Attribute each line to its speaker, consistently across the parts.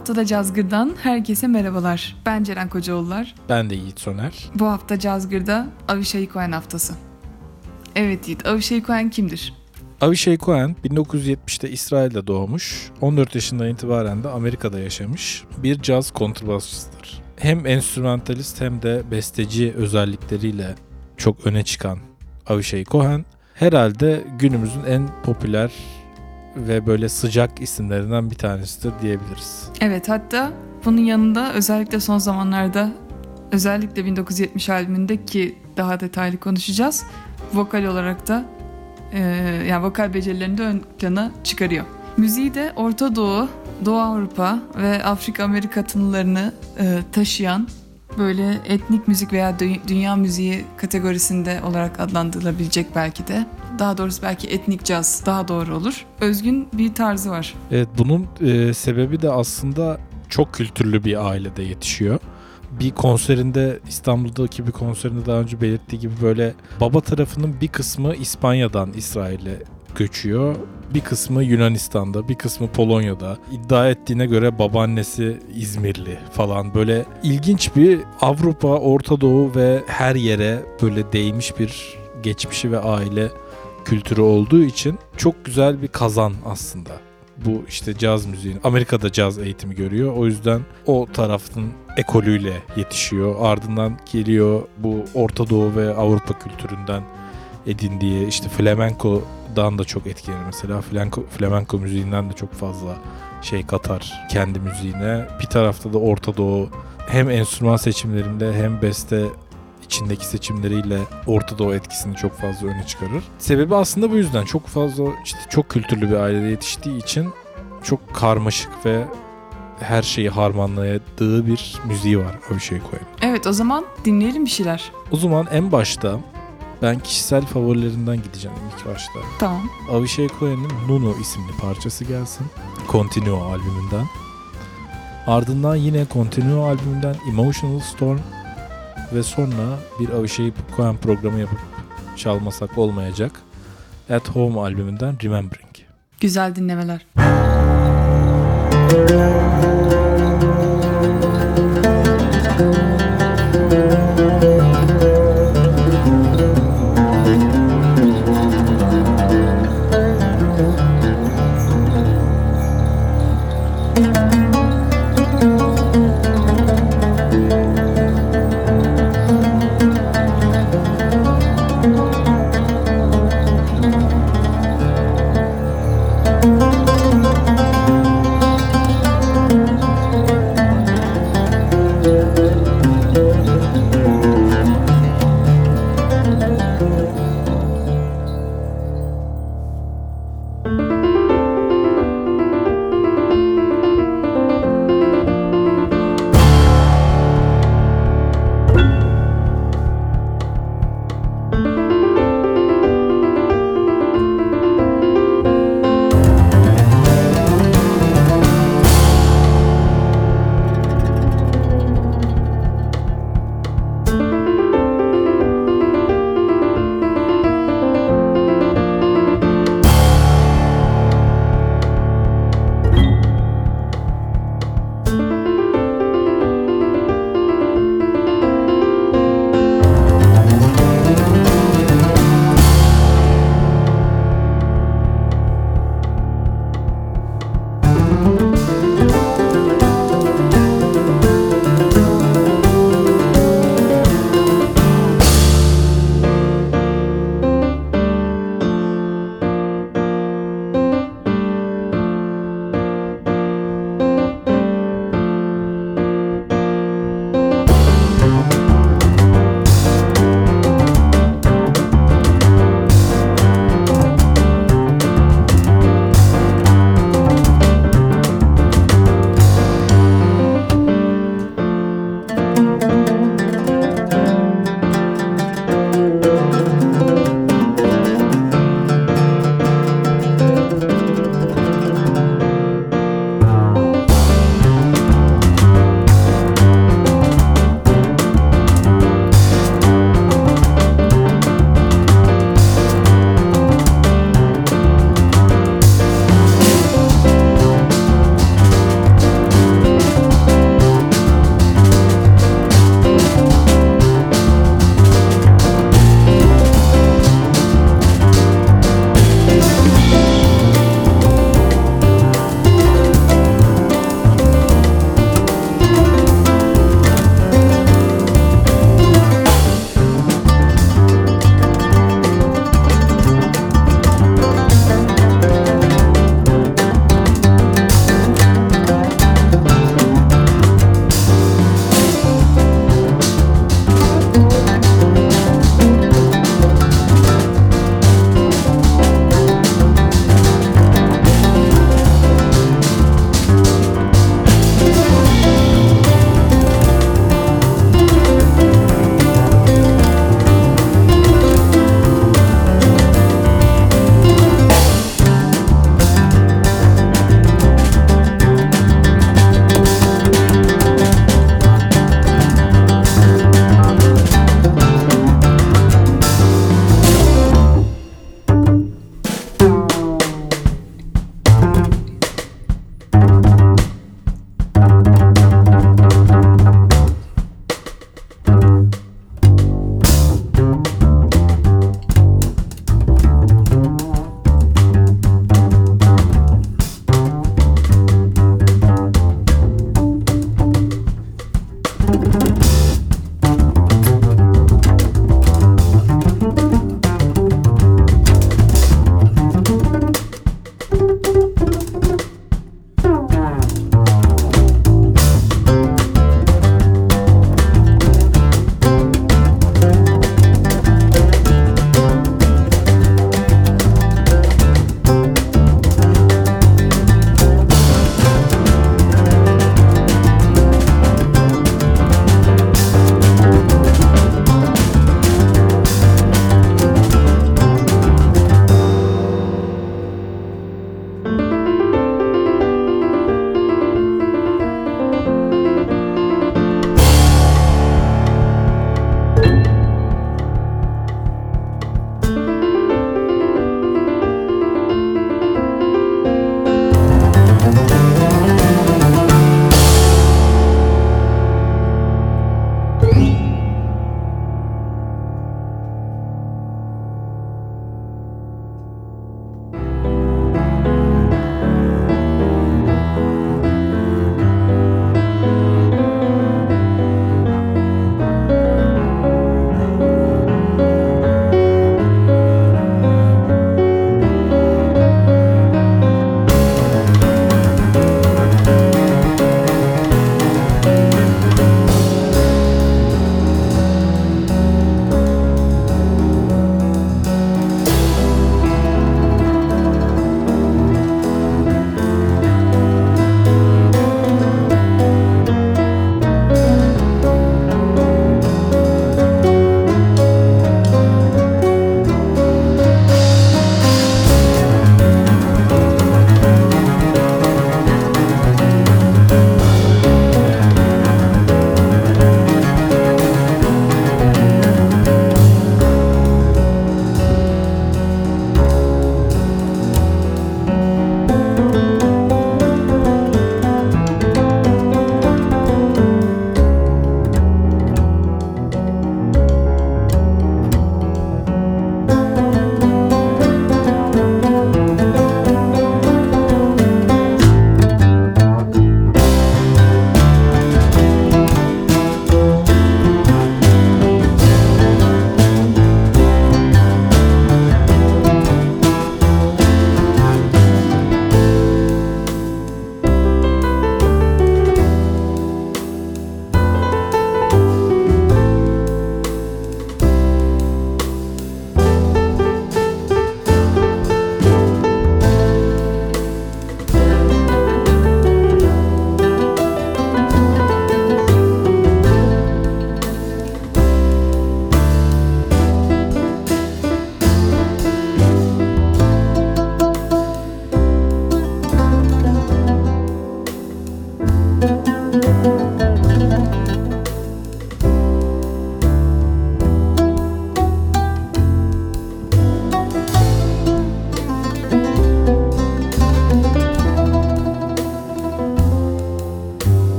Speaker 1: haftada Cazgır'dan herkese merhabalar. Ben Ceren Kocaoğullar.
Speaker 2: Ben de Yiğit Soner.
Speaker 1: Bu hafta Cazgır'da Avishai Cohen haftası. Evet Yiğit, Avishai Cohen kimdir?
Speaker 2: Avishai Cohen 1970'te İsrail'de doğmuş. 14 yaşından itibaren de Amerika'da yaşamış. Bir caz kontrbasçısıdır. Hem enstrümantalist hem de besteci özellikleriyle çok öne çıkan Avishai Cohen herhalde günümüzün en popüler ve böyle sıcak isimlerinden bir tanesidir diyebiliriz.
Speaker 1: Evet, hatta bunun yanında özellikle son zamanlarda özellikle 1970 albümünde ki daha detaylı konuşacağız. Vokal olarak da e, yani vokal becerilerini de ön plana çıkarıyor. Müziği de Orta Doğu, Doğu Avrupa ve Afrika Amerika tınılarını e, taşıyan böyle etnik müzik veya dü- dünya müziği kategorisinde olarak adlandırılabilecek belki de. Daha doğrusu belki etnik caz daha doğru olur. Özgün bir tarzı var.
Speaker 2: Evet bunun e, sebebi de aslında çok kültürlü bir ailede yetişiyor. Bir konserinde İstanbul'daki bir konserinde daha önce belirttiği gibi böyle baba tarafının bir kısmı İspanya'dan İsrail'e göçüyor. Bir kısmı Yunanistan'da, bir kısmı Polonya'da. İddia ettiğine göre babaannesi İzmirli falan. Böyle ilginç bir Avrupa, Orta Doğu ve her yere böyle değmiş bir geçmişi ve aile kültürü olduğu için çok güzel bir kazan aslında. Bu işte caz müziğin Amerika'da caz eğitimi görüyor. O yüzden o tarafın ekolüyle yetişiyor. Ardından geliyor bu Orta Doğu ve Avrupa kültüründen edindiği işte flamenco'dan da çok etkilenir mesela. Flamenco, flamenco müziğinden de çok fazla şey katar kendi müziğine. Bir tarafta da Orta Doğu hem enstrüman seçimlerinde hem beste içindeki seçimleriyle Orta Doğu etkisini çok fazla öne çıkarır. Sebebi aslında bu yüzden çok fazla işte çok kültürlü bir ailede yetiştiği için çok karmaşık ve her şeyi harmanladığı bir müziği var Avishai Cohen.
Speaker 1: Evet o zaman dinleyelim bir şeyler.
Speaker 2: O zaman en başta ben kişisel favorilerinden gideceğim ilk başta.
Speaker 1: Tamam.
Speaker 2: Avishai Cohen'in Nuno isimli parçası gelsin. Continuo albümünden. Ardından yine Continuo albümünden Emotional Storm ve sonra bir Avishai Cohen programı yapıp çalmasak olmayacak. At Home albümünden Remembering.
Speaker 1: Güzel dinlemeler.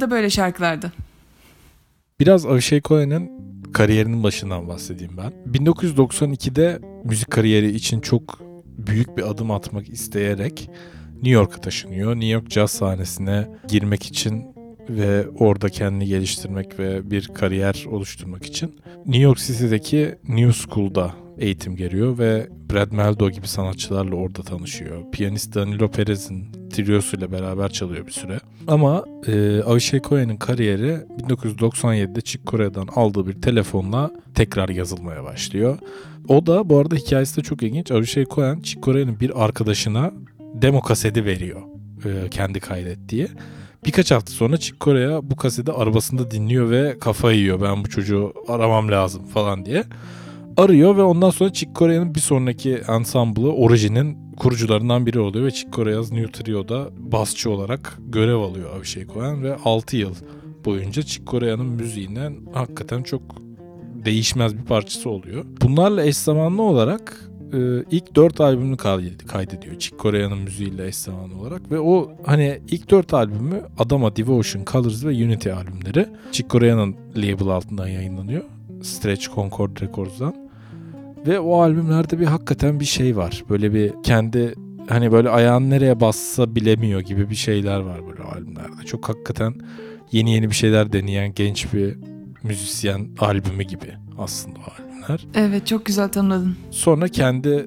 Speaker 1: Da böyle şarkılardı.
Speaker 2: Biraz Avishai Cohen'in kariyerinin başından bahsedeyim ben. 1992'de müzik kariyeri için çok büyük bir adım atmak isteyerek New York'a taşınıyor. New York caz sahnesine girmek için ve orada kendini geliştirmek ve bir kariyer oluşturmak için New York City'deki New School'da eğitim görüyor ve Brad Meldo gibi sanatçılarla orada tanışıyor. Piyanist Danilo Perez'in triosuyla beraber çalıyor bir süre. Ama e, Avishai Cohen'in kariyeri 1997'de Chick Corea'dan aldığı bir telefonla tekrar yazılmaya başlıyor. O da bu arada hikayesi de çok ilginç. Avishai Cohen Chick Corea'nın bir arkadaşına demo kaseti veriyor. E, kendi kaydettiği. Birkaç hafta sonra Chick Corea bu kaseti arabasında dinliyor ve kafayı yiyor. Ben bu çocuğu aramam lazım falan diye. Arıyor ve ondan sonra Chick Corea'nın bir sonraki ensemble'ı Origin'in kurucularından biri oluyor ve Chick Corea's New Trio'da basçı olarak görev alıyor Avishai Cohen ve 6 yıl boyunca Chick Corea'nın müziğinden hakikaten çok değişmez bir parçası oluyor. Bunlarla eş zamanlı olarak e, ilk 4 albümünü kaydediyor Chick Corea'nın müziğiyle eş zamanlı olarak ve o hani ilk 4 albümü Adama, Devotion, Colors ve Unity albümleri Chick Corea'nın label altından yayınlanıyor. Stretch Concord Records'dan. Ve o albümlerde bir hakikaten bir şey var. Böyle bir kendi hani böyle ayağın nereye bassa bilemiyor gibi bir şeyler var böyle albümlerde. Çok hakikaten yeni yeni bir şeyler deneyen genç bir müzisyen albümü gibi aslında o albümler.
Speaker 1: Evet çok güzel tanımladın.
Speaker 2: Sonra kendi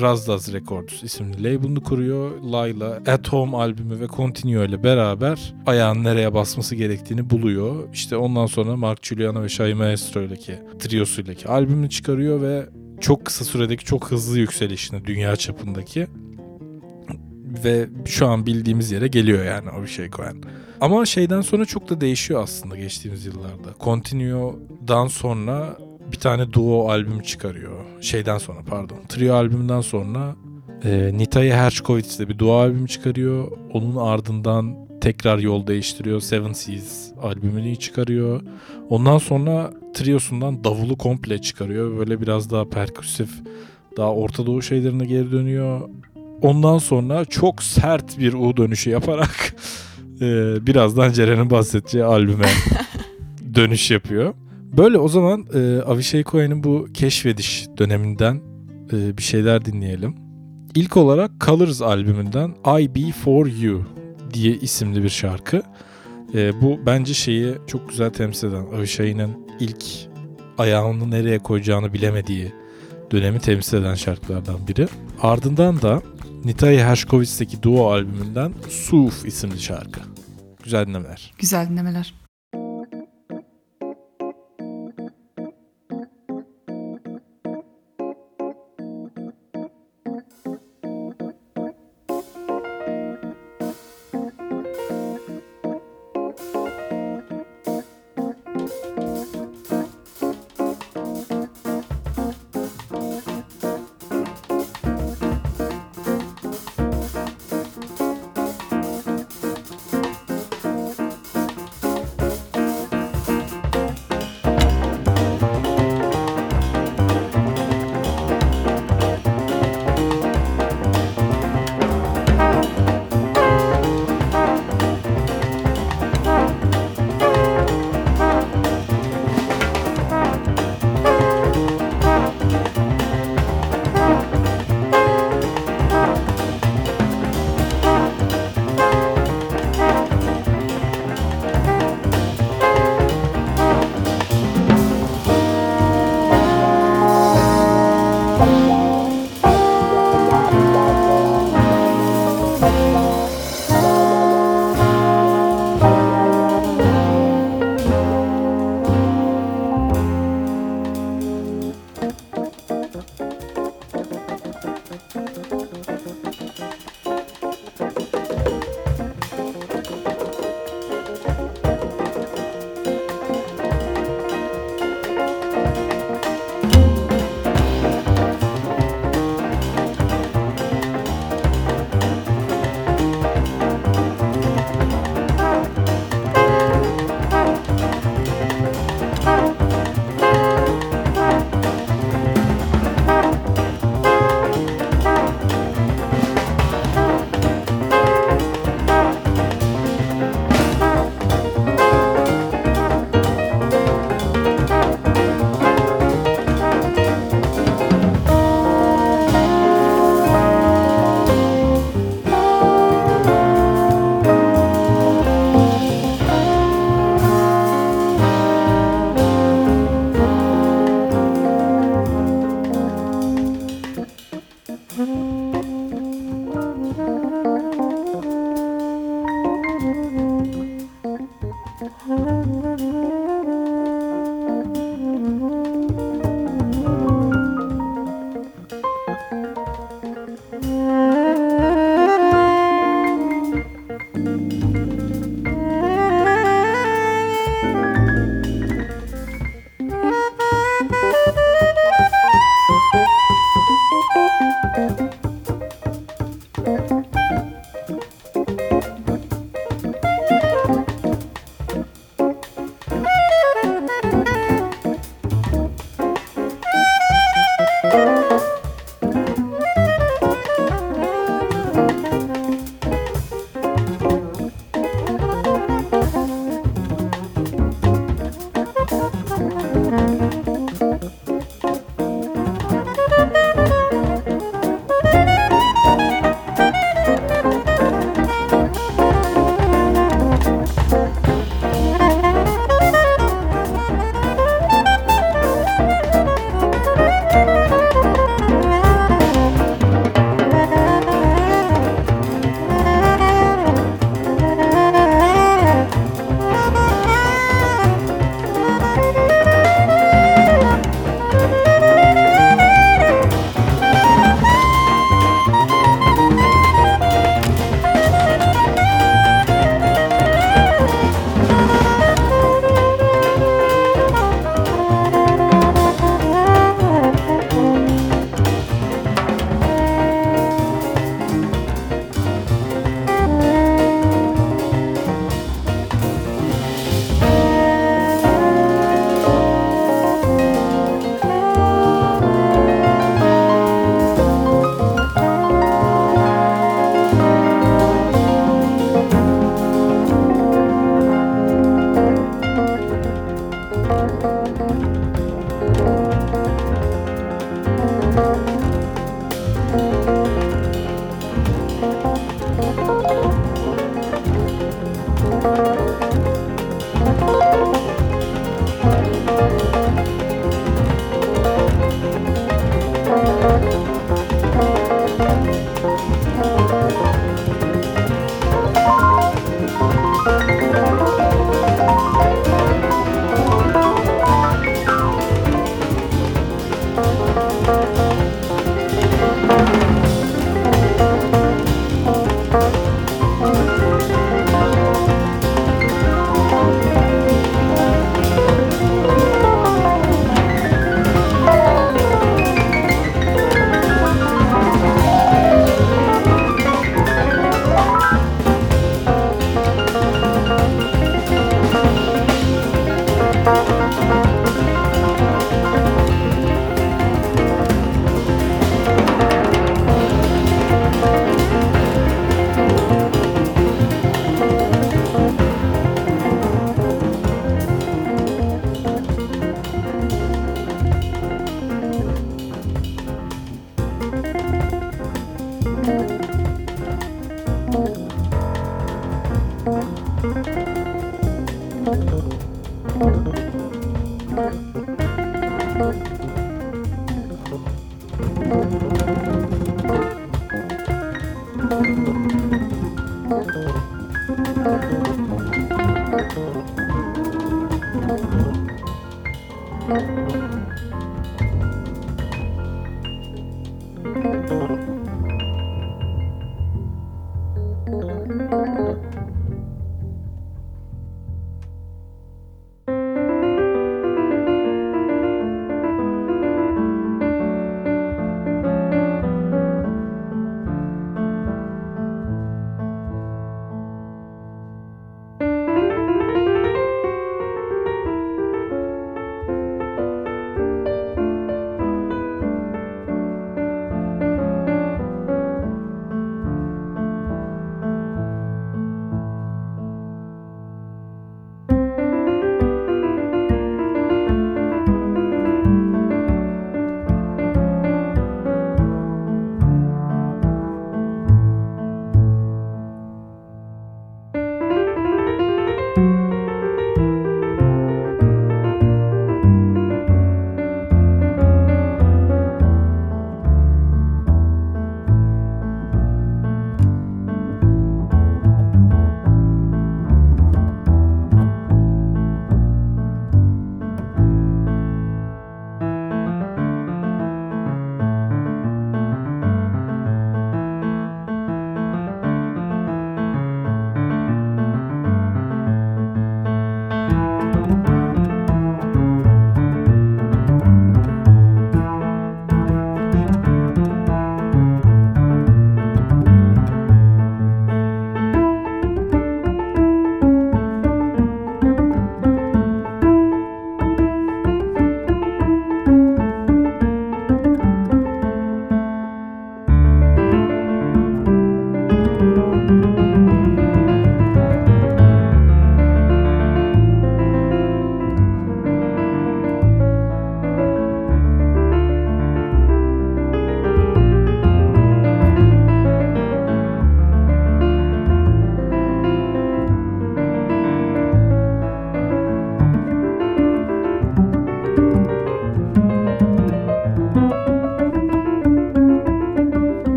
Speaker 2: Razdaz Records isimli label'ını kuruyor. Layla At Home albümü ve Continuo ile beraber ayağın nereye basması gerektiğini buluyor. İşte ondan sonra Mark Giuliano ve Shai Maestro ileki triosuyla albümünü çıkarıyor ve çok kısa süredeki çok hızlı yükselişini dünya çapındaki ve şu an bildiğimiz yere geliyor yani o bir şey Cohen. Ama şeyden sonra çok da değişiyor aslında geçtiğimiz yıllarda. Continuo'dan sonra bir tane duo albüm çıkarıyor. Şeyden sonra pardon. Trio albümünden sonra e, Nitaya Hershkovitz'le bir duo albüm çıkarıyor. Onun ardından tekrar yol değiştiriyor. Seven Seas albümünü çıkarıyor. Ondan sonra triosundan davulu komple çıkarıyor. Böyle biraz daha perküsif, daha Orta Doğu şeylerine geri dönüyor. Ondan sonra çok sert bir U dönüşü yaparak e, birazdan Ceren'in bahsedeceği albüme dönüş yapıyor. Böyle o zaman e, Avishai Cohen'in bu keşfediş döneminden e, bir şeyler dinleyelim. İlk olarak Colors albümünden I Be For You diye isimli bir şarkı. E, bu bence şeyi çok güzel temsil eden Avishai'nin ilk ayağını nereye koyacağını bilemediği dönemi temsil eden şarkılardan biri. Ardından da Nitaya Hershkovitz'teki duo albümünden Suf isimli şarkı. Güzel dinlemeler.
Speaker 1: Güzel dinlemeler.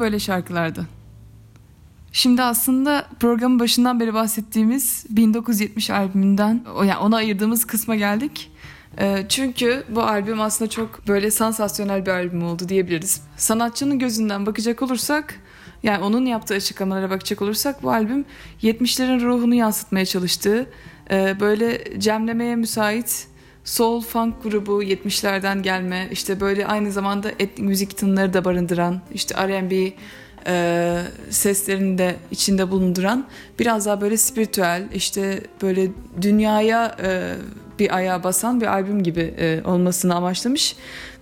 Speaker 1: Böyle şarkılardı. Şimdi aslında programın başından beri bahsettiğimiz 1970 albümünden yani ona ayırdığımız kısma geldik. Ee, Çünkü bu albüm aslında çok böyle sansasyonel bir albüm oldu diyebiliriz. Sanatçının gözünden bakacak olursak yani onun yaptığı açıklamalara bakacak olursak bu albüm 70'lerin ruhunu yansıtmaya çalıştığı e, böyle cemlemeye müsait soul funk grubu 70'lerden gelme işte böyle aynı zamanda etnik müzik tınları da barındıran işte R&B e, seslerini de içinde bulunduran biraz daha böyle spiritüel işte böyle dünyaya e, bir ayağa basan bir albüm gibi e, olmasını amaçlamış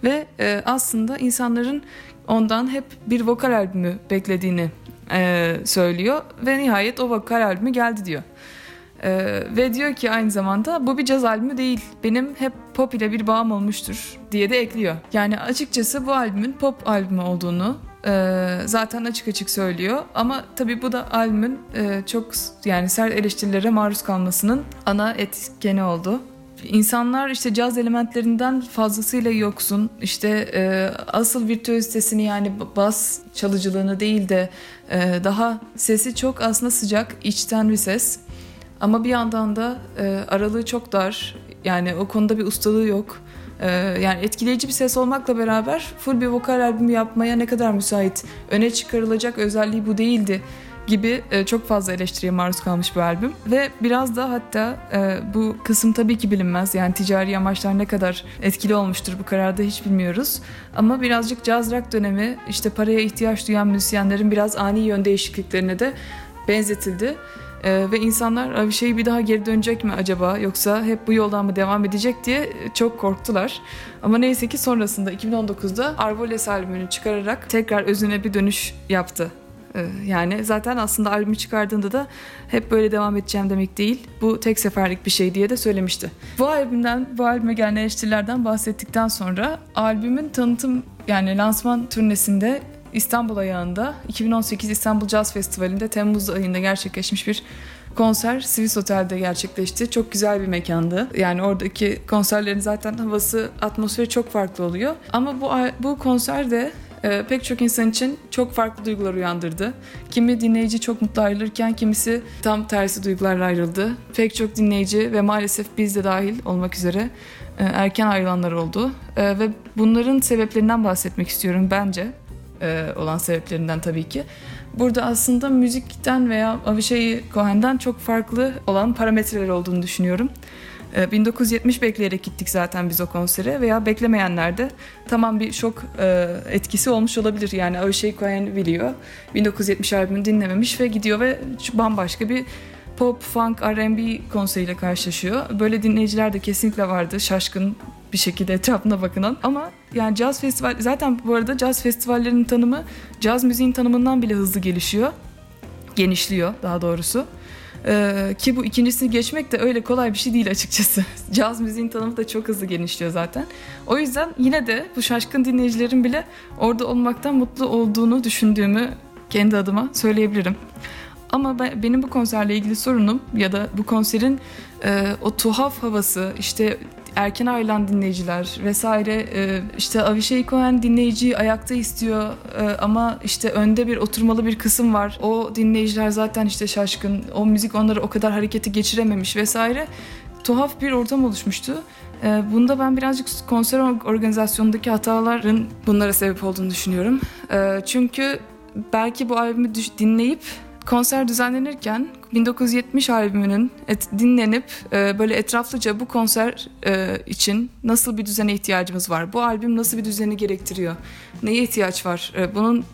Speaker 1: ve e, aslında insanların ondan hep bir vokal albümü beklediğini e, söylüyor ve nihayet o vokal albümü geldi diyor. Ee, ve diyor ki aynı zamanda bu bir caz albümü değil. Benim hep pop ile bir bağım olmuştur diye de ekliyor. Yani açıkçası bu albümün pop albümü olduğunu e, zaten açık açık söylüyor. Ama tabii bu da albümün e, çok yani sert eleştirilere maruz kalmasının ana etkeni oldu. İnsanlar işte caz elementlerinden fazlasıyla yoksun. İşte e, asıl virtüözitesini yani bas çalıcılığını değil de e, daha sesi çok aslında sıcak, içten bir ses. Ama bir yandan da e, aralığı çok dar. Yani o konuda bir ustalığı yok. E, yani etkileyici bir ses olmakla beraber full bir vokal albümü yapmaya ne kadar müsait, öne çıkarılacak özelliği bu değildi gibi e, çok fazla eleştiriye maruz kalmış bir albüm. Ve biraz da hatta e, bu kısım tabii ki bilinmez. Yani ticari amaçlar ne kadar etkili olmuştur bu kararda hiç bilmiyoruz. Ama birazcık caz rock dönemi işte paraya ihtiyaç duyan müzisyenlerin biraz ani yön değişikliklerine de benzetildi. Ee, ve insanlar bir şey bir daha geri dönecek mi acaba yoksa hep bu yoldan mı devam edecek diye çok korktular. Ama neyse ki sonrasında 2019'da Arvoles albümünü çıkararak tekrar özüne bir dönüş yaptı. Ee, yani zaten aslında albümü çıkardığında da hep böyle devam edeceğim demek değil. Bu tek seferlik bir şey diye de söylemişti. Bu albümden, bu albüme gelen eleştirilerden bahsettikten sonra albümün tanıtım yani lansman turnesinde İstanbul ayağında 2018 İstanbul Jazz Festivali'nde Temmuz ayında gerçekleşmiş bir konser Swiss Otel'de gerçekleşti. Çok güzel bir mekandı. Yani oradaki konserlerin zaten havası, atmosferi çok farklı oluyor. Ama bu bu konser de e, pek çok insan için çok farklı duygular uyandırdı. Kimi dinleyici çok mutlu ayrılırken kimisi tam tersi duygularla ayrıldı. Pek çok dinleyici ve maalesef biz de dahil olmak üzere e, erken ayrılanlar oldu. E, ve bunların sebeplerinden bahsetmek istiyorum bence e, olan sebeplerinden tabii ki. Burada aslında müzikten veya Avishai Cohen'den çok farklı olan parametreler olduğunu düşünüyorum. E, 1970 bekleyerek gittik zaten biz o konsere veya beklemeyenler de tamam bir şok e, etkisi olmuş olabilir. Yani Avishai Cohen biliyor. 1970 albümünü dinlememiş ve gidiyor ve bambaşka bir pop, funk, R&B konseriyle karşılaşıyor. Böyle dinleyiciler de kesinlikle vardı. Şaşkın bir şekilde etrafına bakınan. Ama yani caz festival zaten bu arada caz festivallerinin tanımı caz müziğin tanımından bile hızlı gelişiyor. Genişliyor daha doğrusu. Ee, ki bu ikincisini geçmek de öyle kolay bir şey değil açıkçası. Caz müziğin tanımı da çok hızlı genişliyor zaten. O yüzden yine de bu şaşkın dinleyicilerin bile orada olmaktan mutlu olduğunu düşündüğümü kendi adıma söyleyebilirim. Ama ben, benim bu konserle ilgili sorunum ya da bu konserin e, o tuhaf havası işte erken ayrılan dinleyiciler vesaire e, işte Avishai Cohen dinleyiciyi ayakta istiyor e, ama işte önde bir oturmalı bir kısım var. O dinleyiciler zaten işte şaşkın. O müzik onları o kadar hareketi geçirememiş vesaire. Tuhaf bir ortam oluşmuştu. E, bunda ben birazcık konser organizasyonundaki hataların bunlara sebep olduğunu düşünüyorum. E, çünkü belki bu albümü dinleyip konser düzenlenirken 1970 albümünün et, dinlenip e, böyle etraflıca bu konser e, için nasıl bir düzene ihtiyacımız var? Bu albüm nasıl bir düzeni gerektiriyor? Neye ihtiyaç var? E, bunun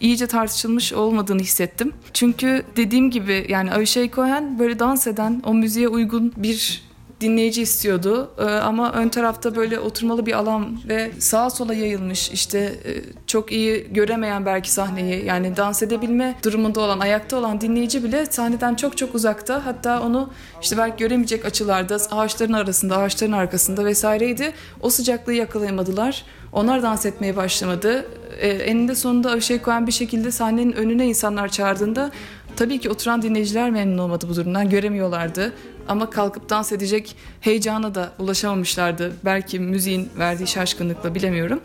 Speaker 1: iyice tartışılmış olmadığını hissettim. Çünkü dediğim gibi yani Avishai Cohen böyle dans eden, o müziğe uygun bir dinleyici istiyordu. Ee, ama ön tarafta böyle oturmalı bir alan ve sağa sola yayılmış işte e, çok iyi göremeyen belki sahneyi yani dans edebilme durumunda olan ayakta olan dinleyici bile sahneden çok çok uzakta hatta onu işte belki göremeyecek açılarda ağaçların arasında ağaçların arkasında vesaireydi. O sıcaklığı yakalayamadılar. Onlar dans etmeye başlamadı. Ee, eninde sonunda Avishai Cohen bir şekilde sahnenin önüne insanlar çağırdığında Tabii ki oturan dinleyiciler memnun olmadı bu durumdan. Göremiyorlardı. Ama kalkıp dans edecek heyecana da ulaşamamışlardı. Belki müziğin verdiği şaşkınlıkla bilemiyorum.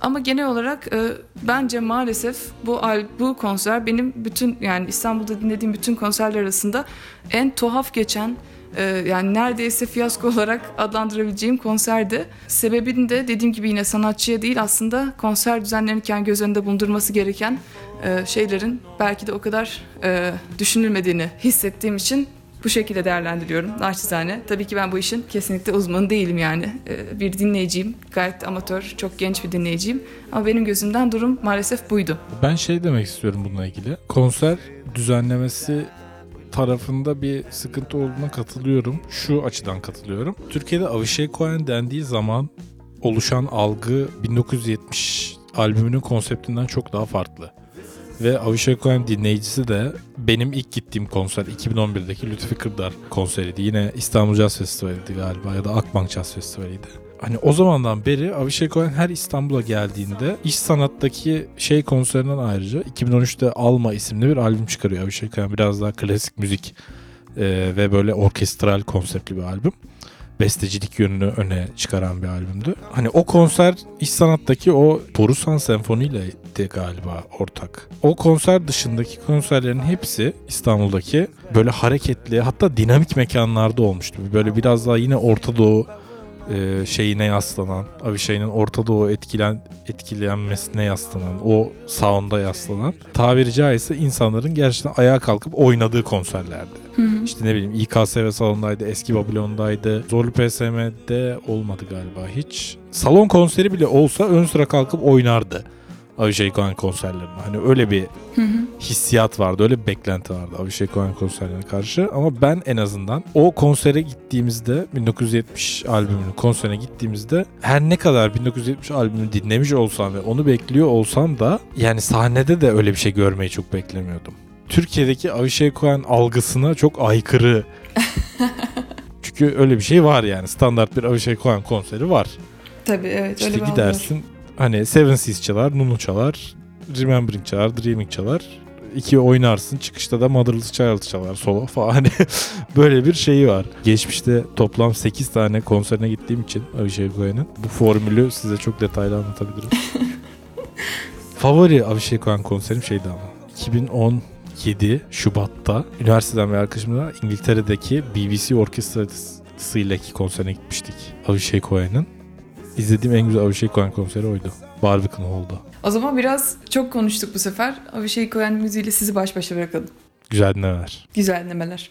Speaker 1: Ama genel olarak e, bence maalesef bu bu konser benim bütün yani İstanbul'da dinlediğim bütün konserler arasında en tuhaf geçen yani neredeyse fiyasko olarak adlandırabileceğim konserdi. Sebebini de dediğim gibi yine sanatçıya değil aslında konser düzenlenirken göz önünde bulundurması gereken e, şeylerin belki de o kadar e, düşünülmediğini hissettiğim için bu şekilde değerlendiriyorum naçizane. Tabii ki ben bu işin kesinlikle uzmanı değilim yani. E, bir dinleyiciyim. Gayet amatör, çok genç bir dinleyiciyim. Ama benim gözümden durum maalesef buydu.
Speaker 2: Ben şey demek istiyorum bununla ilgili. Konser düzenlemesi tarafında bir sıkıntı olduğuna katılıyorum. Şu açıdan katılıyorum. Türkiye'de Avishai Cohen dendiği zaman oluşan algı 1970 albümünün konseptinden çok daha farklı. Ve Avishai Cohen dinleyicisi de benim ilk gittiğim konser 2011'deki Lütfi Kırdar konseriydi. Yine İstanbul Jazz Festivali'ydi galiba ya da Akbank Jazz Festivali'ydi. Hani o zamandan beri Avishai Cohen her İstanbul'a geldiğinde iş sanattaki şey konserinden ayrıca 2013'te Alma isimli bir albüm çıkarıyor. Avishai Cohen biraz daha klasik müzik e, ve böyle orkestral konseptli bir albüm. Bestecilik yönünü öne çıkaran bir albümdü. Hani o konser iş sanattaki o Borusan Senfoni ile de galiba ortak. O konser dışındaki konserlerin hepsi İstanbul'daki böyle hareketli hatta dinamik mekanlarda olmuştu. Böyle biraz daha yine Orta Doğu e, şeyine yaslanan, Avishai'nin Orta Doğu etkilen, etkilenmesine yaslanan, o sound'a yaslanan tabiri caizse insanların gerçekten ayağa kalkıp oynadığı konserlerdi. İşte ne bileyim İKSV salondaydı, Eski Babilon'daydı. Zorlu PSM'de olmadı galiba hiç. Salon konseri bile olsa ön sıra kalkıp oynardı. Avishai Cohen konserlerinde. Hani öyle bir hissiyat vardı, öyle bir beklenti vardı Avishai Cohen konserlerine karşı. Ama ben en azından o konsere gittiğimizde 1970 albümünün konserine gittiğimizde her ne kadar 1970 albümünü dinlemiş olsam ve onu bekliyor olsam da yani sahnede de öyle bir şey görmeyi çok beklemiyordum. Türkiye'deki Avishai Cohen algısına çok aykırı. Çünkü öyle bir şey var yani. Standart bir Avishai Cohen konseri var.
Speaker 1: Tabii evet
Speaker 2: İşte
Speaker 1: öyle
Speaker 2: gidersin hani Seven Seas çalar, Nunu çalar, Remembering çalar, Dreaming çalar. İki oynarsın. Çıkışta da Motherless Child çalar solo falan. Hani böyle bir şeyi var. Geçmişte toplam 8 tane konserine gittiğim için Avishai Cohen'in bu formülü size çok detaylı anlatabilirim. Favori Avishai Cohen konserim şeydi ama. 2017 Şubat'ta üniversiteden bir arkadaşımla İngiltere'deki BBC orkestrasıyla konserine gitmiştik. Avishai Cohen'in. İzlediğim en güzel Avishai Cohen konseri oydu. Barbican Hall'da.
Speaker 1: O zaman biraz çok konuştuk bu sefer. Avishai Cohen müziğiyle sizi baş başa bırakalım.
Speaker 2: Güzel dinlemeler.
Speaker 1: Güzel dinlemeler.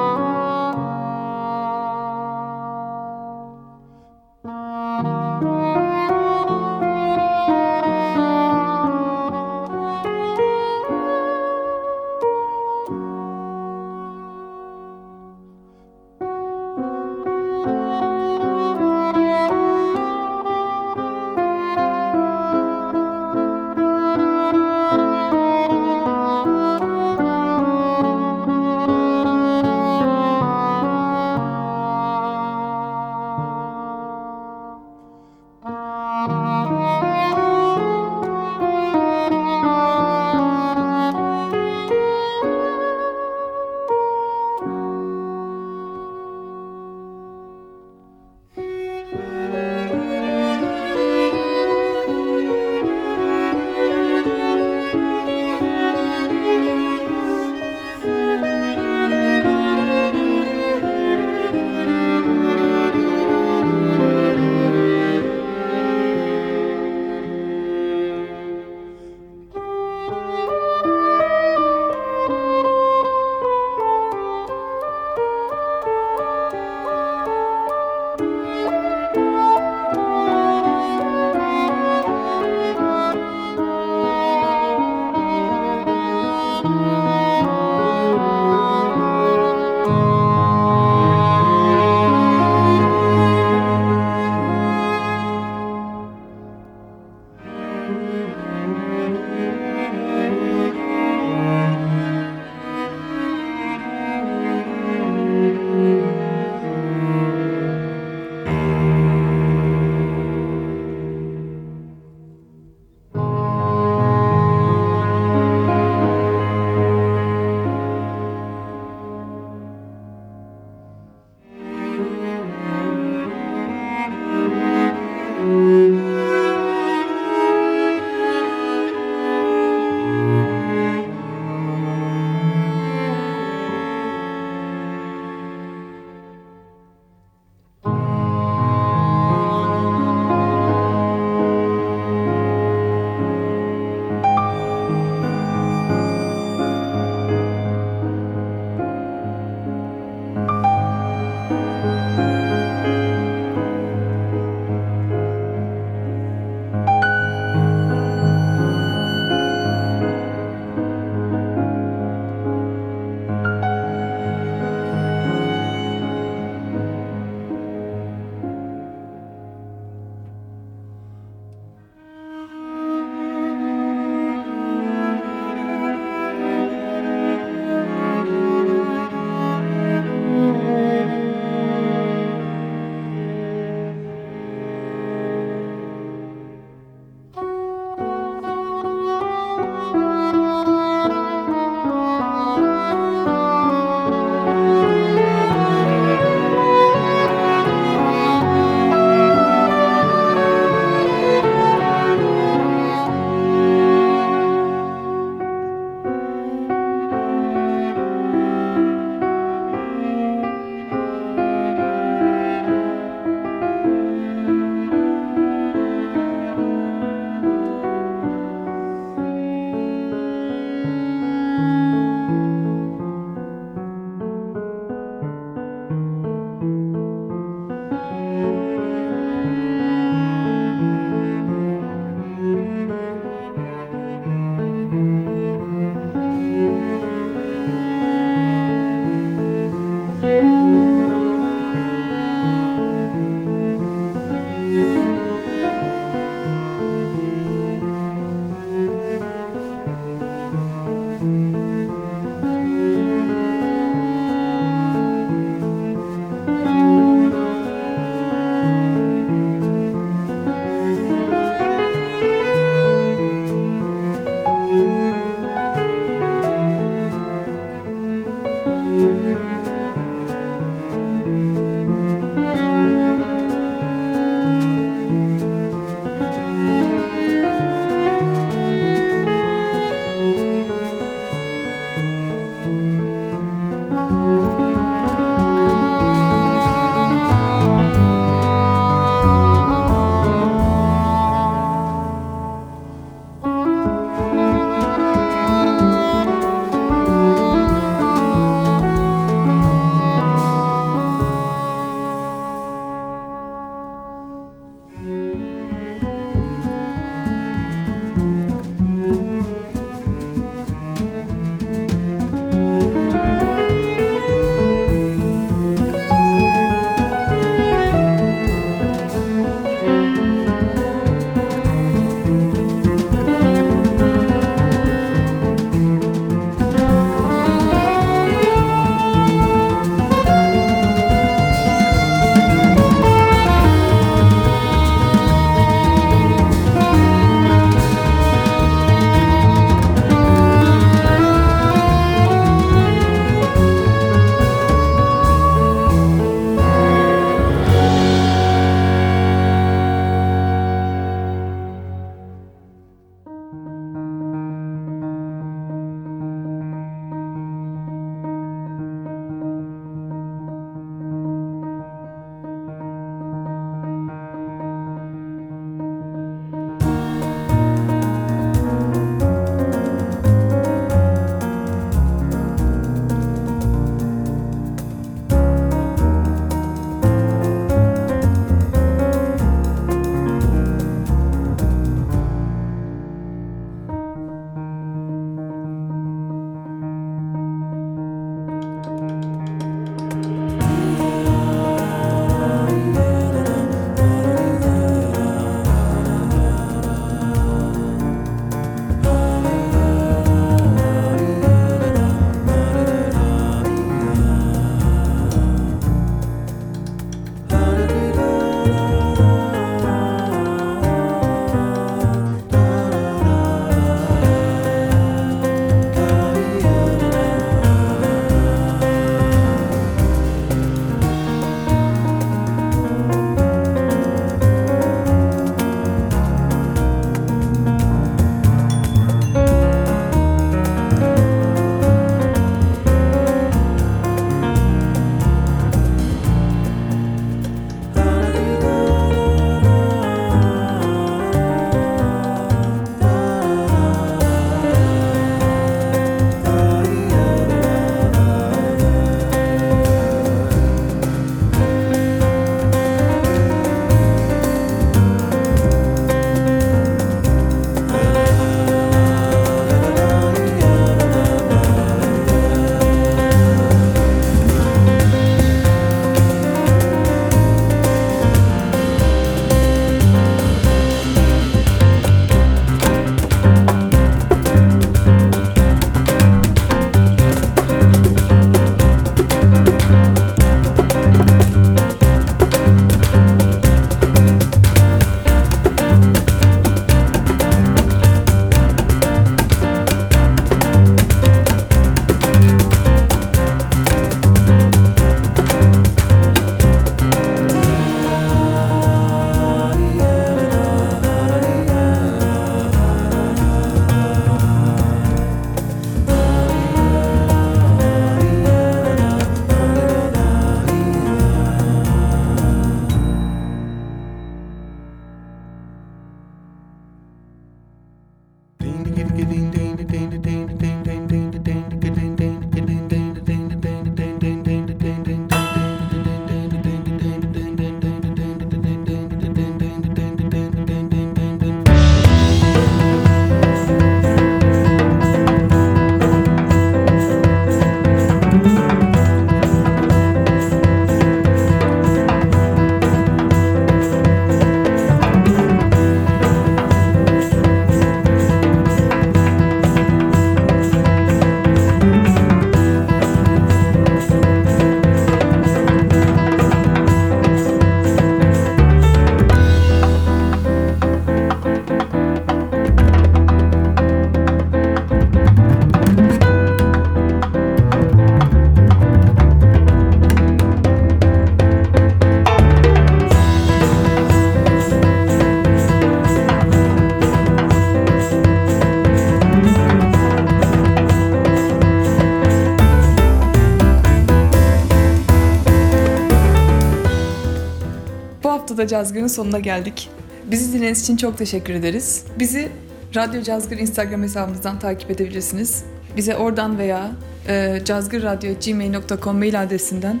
Speaker 1: Haftada Cazgır'ın sonuna geldik. Bizi dinlediğiniz için çok teşekkür ederiz. Bizi Radyo Cazgır Instagram hesabımızdan takip edebilirsiniz. Bize oradan veya e, cazgırradyo.gmail.com mail adresinden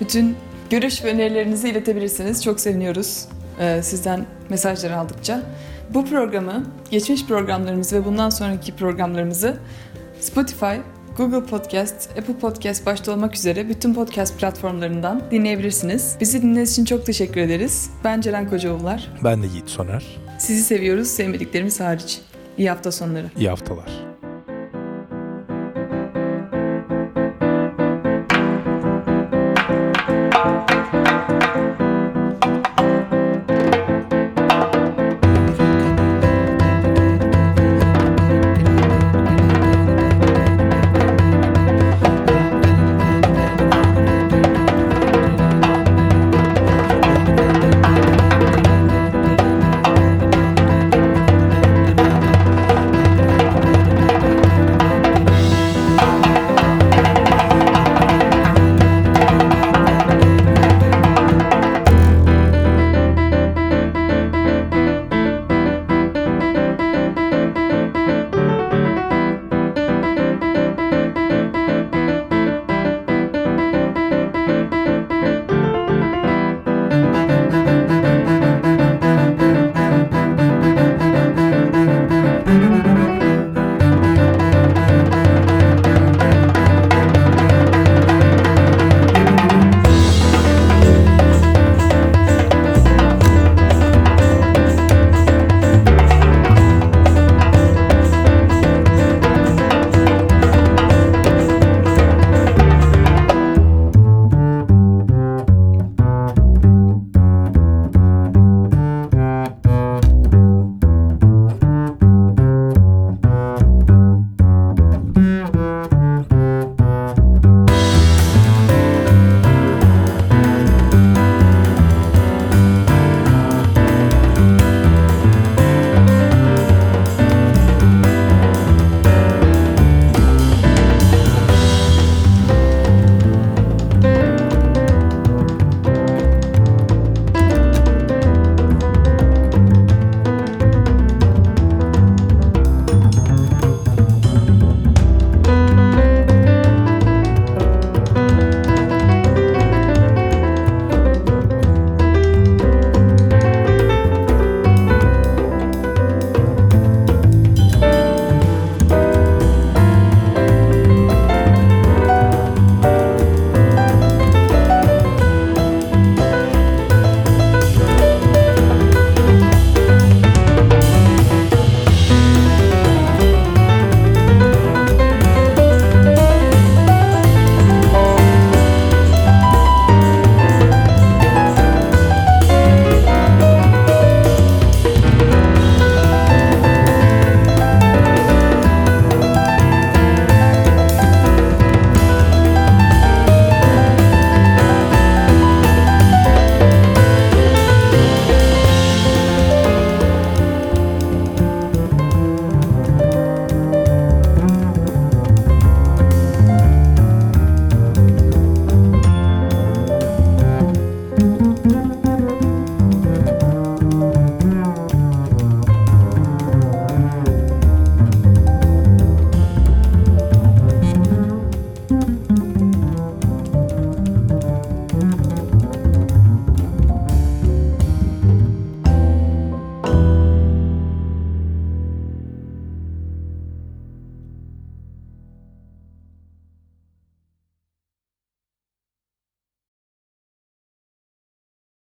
Speaker 1: bütün görüş ve önerilerinizi iletebilirsiniz. Çok seviniyoruz e, sizden mesajlar aldıkça. Bu programı, geçmiş programlarımızı ve bundan sonraki programlarımızı Spotify, Google Podcast, Apple Podcast başta olmak üzere bütün podcast platformlarından dinleyebilirsiniz. Bizi dinlediğiniz için çok teşekkür ederiz. Ben Ceren Kocaoğullar.
Speaker 2: Ben de Yiğit Soner.
Speaker 1: Sizi seviyoruz, sevmediklerimiz hariç. İyi hafta sonları.
Speaker 2: İyi haftalar.